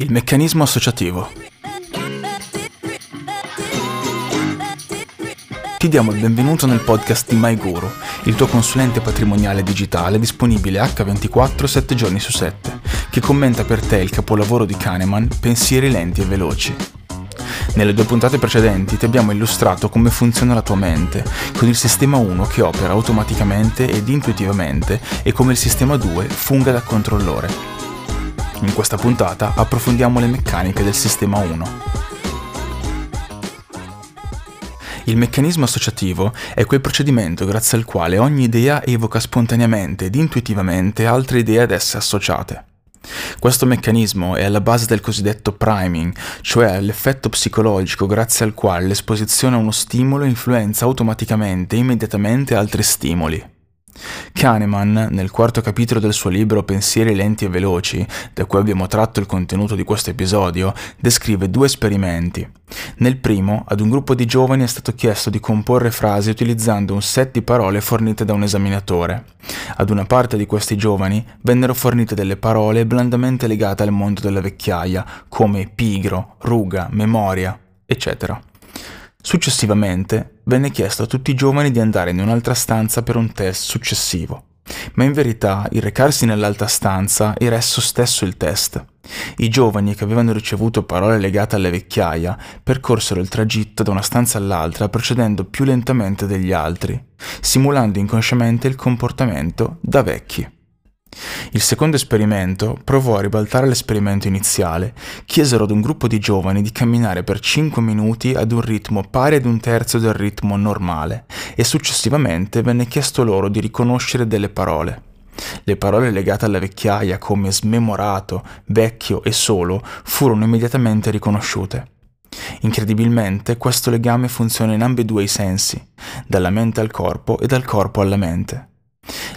Il meccanismo associativo. Ti diamo il benvenuto nel podcast di MyGuru, il tuo consulente patrimoniale digitale disponibile H24 7 giorni su 7, che commenta per te il capolavoro di Kahneman, Pensieri lenti e veloci. Nelle due puntate precedenti ti abbiamo illustrato come funziona la tua mente, con il sistema 1 che opera automaticamente ed intuitivamente e come il sistema 2 funga da controllore. In questa puntata approfondiamo le meccaniche del sistema 1. Il meccanismo associativo è quel procedimento grazie al quale ogni idea evoca spontaneamente ed intuitivamente altre idee ad esse associate. Questo meccanismo è alla base del cosiddetto priming, cioè l'effetto psicologico grazie al quale l'esposizione a uno stimolo influenza automaticamente e immediatamente altri stimoli. Kahneman, nel quarto capitolo del suo libro Pensieri lenti e veloci, da cui abbiamo tratto il contenuto di questo episodio, descrive due esperimenti. Nel primo, ad un gruppo di giovani è stato chiesto di comporre frasi utilizzando un set di parole fornite da un esaminatore. Ad una parte di questi giovani vennero fornite delle parole blandamente legate al mondo della vecchiaia, come pigro, ruga, memoria, eccetera. Successivamente venne chiesto a tutti i giovani di andare in un'altra stanza per un test successivo, ma in verità il recarsi nell'altra stanza era esso stesso il test. I giovani che avevano ricevuto parole legate alle vecchiaia percorsero il tragitto da una stanza all'altra procedendo più lentamente degli altri, simulando inconsciamente il comportamento da vecchi. Il secondo esperimento provò a ribaltare l'esperimento iniziale. Chiesero ad un gruppo di giovani di camminare per 5 minuti ad un ritmo pari ad un terzo del ritmo normale e successivamente venne chiesto loro di riconoscere delle parole. Le parole legate alla vecchiaia come smemorato, vecchio e solo furono immediatamente riconosciute. Incredibilmente questo legame funziona in ambedue i sensi, dalla mente al corpo e dal corpo alla mente.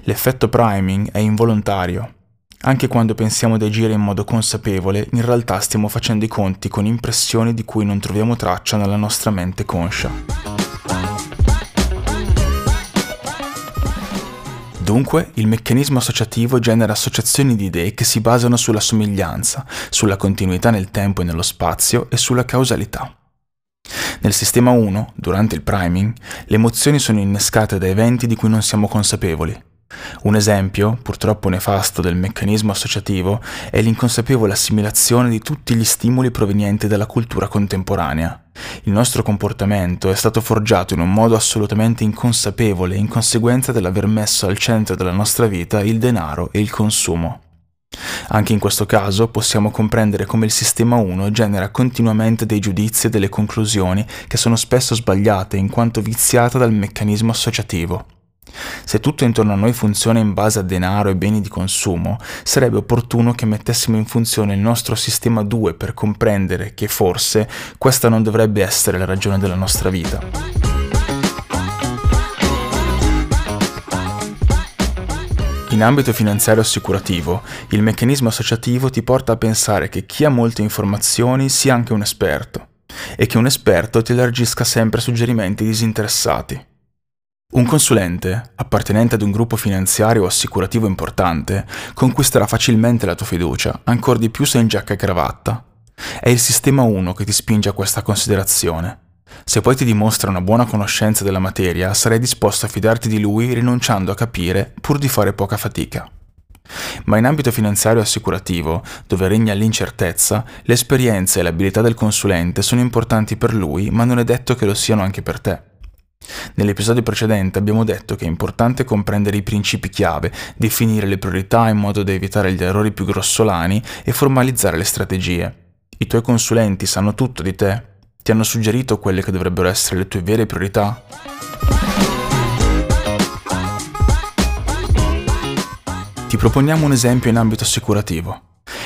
L'effetto priming è involontario. Anche quando pensiamo di agire in modo consapevole, in realtà stiamo facendo i conti con impressioni di cui non troviamo traccia nella nostra mente conscia. Dunque, il meccanismo associativo genera associazioni di idee che si basano sulla somiglianza, sulla continuità nel tempo e nello spazio e sulla causalità. Nel sistema 1, durante il priming, le emozioni sono innescate da eventi di cui non siamo consapevoli. Un esempio, purtroppo nefasto, del meccanismo associativo è l'inconsapevole assimilazione di tutti gli stimoli provenienti dalla cultura contemporanea. Il nostro comportamento è stato forgiato in un modo assolutamente inconsapevole in conseguenza dell'aver messo al centro della nostra vita il denaro e il consumo. Anche in questo caso possiamo comprendere come il sistema 1 genera continuamente dei giudizi e delle conclusioni che sono spesso sbagliate in quanto viziate dal meccanismo associativo. Se tutto intorno a noi funziona in base a denaro e beni di consumo, sarebbe opportuno che mettessimo in funzione il nostro sistema 2 per comprendere che forse questa non dovrebbe essere la ragione della nostra vita. In ambito finanziario assicurativo, il meccanismo associativo ti porta a pensare che chi ha molte informazioni sia anche un esperto e che un esperto ti elargisca sempre suggerimenti disinteressati. Un consulente, appartenente ad un gruppo finanziario o assicurativo importante, conquisterà facilmente la tua fiducia, ancor di più se in giacca e cravatta. È il sistema 1 che ti spinge a questa considerazione. Se poi ti dimostra una buona conoscenza della materia, sarai disposto a fidarti di lui rinunciando a capire pur di fare poca fatica. Ma in ambito finanziario assicurativo, dove regna l'incertezza, l'esperienza e l'abilità del consulente sono importanti per lui, ma non è detto che lo siano anche per te. Nell'episodio precedente abbiamo detto che è importante comprendere i principi chiave, definire le priorità in modo da evitare gli errori più grossolani e formalizzare le strategie. I tuoi consulenti sanno tutto di te, hanno suggerito quelle che dovrebbero essere le tue vere priorità? Ti proponiamo un esempio in ambito assicurativo.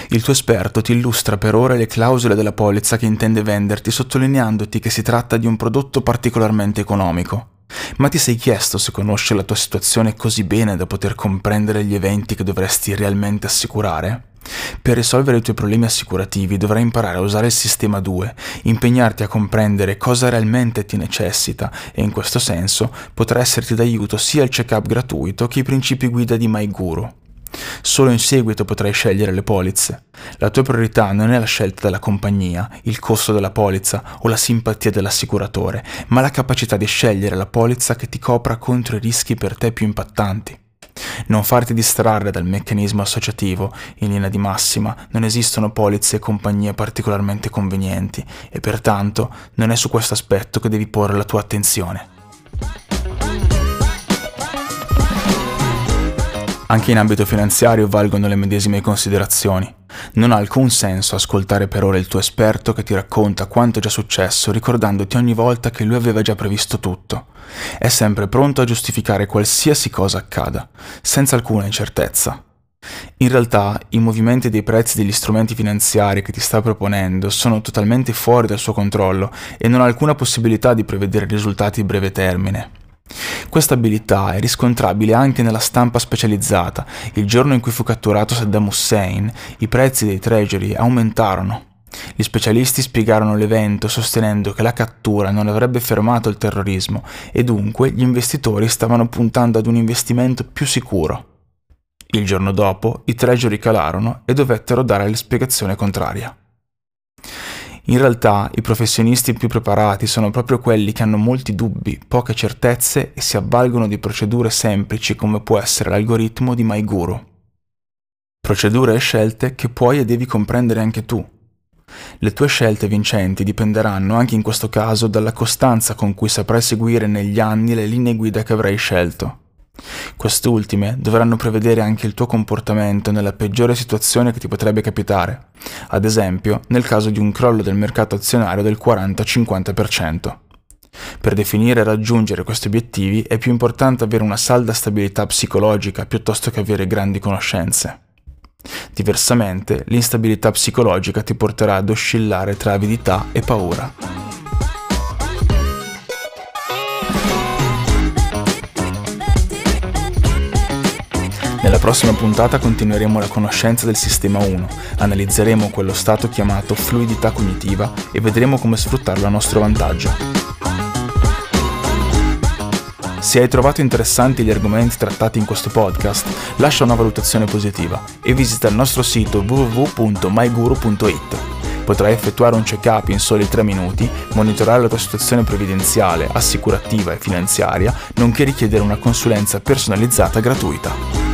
Il tuo esperto ti illustra per ora le clausole della polizza che intende venderti sottolineandoti che si tratta di un prodotto particolarmente economico. Ma ti sei chiesto se conosce la tua situazione così bene da poter comprendere gli eventi che dovresti realmente assicurare? Per risolvere i tuoi problemi assicurativi dovrai imparare a usare il sistema 2, impegnarti a comprendere cosa realmente ti necessita e in questo senso potrà esserti d'aiuto sia il check-up gratuito che i principi guida di MyGuru. Solo in seguito potrai scegliere le polizze. La tua priorità non è la scelta della compagnia, il costo della polizza o la simpatia dell'assicuratore, ma la capacità di scegliere la polizza che ti copra contro i rischi per te più impattanti. Non farti distrarre dal meccanismo associativo, in linea di massima non esistono polizze e compagnie particolarmente convenienti e pertanto non è su questo aspetto che devi porre la tua attenzione. Anche in ambito finanziario valgono le medesime considerazioni. Non ha alcun senso ascoltare per ora il tuo esperto che ti racconta quanto è già successo ricordandoti ogni volta che lui aveva già previsto tutto. È sempre pronto a giustificare qualsiasi cosa accada, senza alcuna incertezza. In realtà i movimenti dei prezzi degli strumenti finanziari che ti sta proponendo sono totalmente fuori dal suo controllo e non ha alcuna possibilità di prevedere risultati di breve termine. Questa abilità è riscontrabile anche nella stampa specializzata. Il giorno in cui fu catturato Saddam Hussein, i prezzi dei treasury aumentarono. Gli specialisti spiegarono l'evento sostenendo che la cattura non avrebbe fermato il terrorismo e dunque gli investitori stavano puntando ad un investimento più sicuro. Il giorno dopo i treasury calarono e dovettero dare la spiegazione contraria. In realtà i professionisti più preparati sono proprio quelli che hanno molti dubbi, poche certezze e si avvalgono di procedure semplici come può essere l'algoritmo di MyGuru. Procedure e scelte che puoi e devi comprendere anche tu. Le tue scelte vincenti dipenderanno anche in questo caso dalla costanza con cui saprai seguire negli anni le linee guida che avrai scelto. Quest'ultime dovranno prevedere anche il tuo comportamento nella peggiore situazione che ti potrebbe capitare, ad esempio nel caso di un crollo del mercato azionario del 40-50%. Per definire e raggiungere questi obiettivi è più importante avere una salda stabilità psicologica piuttosto che avere grandi conoscenze. Diversamente, l'instabilità psicologica ti porterà ad oscillare tra avidità e paura. Prossima puntata continueremo la conoscenza del sistema 1, analizzeremo quello stato chiamato fluidità cognitiva e vedremo come sfruttarlo a nostro vantaggio. Se hai trovato interessanti gli argomenti trattati in questo podcast, lascia una valutazione positiva e visita il nostro sito www.myguru.it. Potrai effettuare un check-up in soli 3 minuti, monitorare la tua situazione previdenziale, assicurativa e finanziaria, nonché richiedere una consulenza personalizzata gratuita.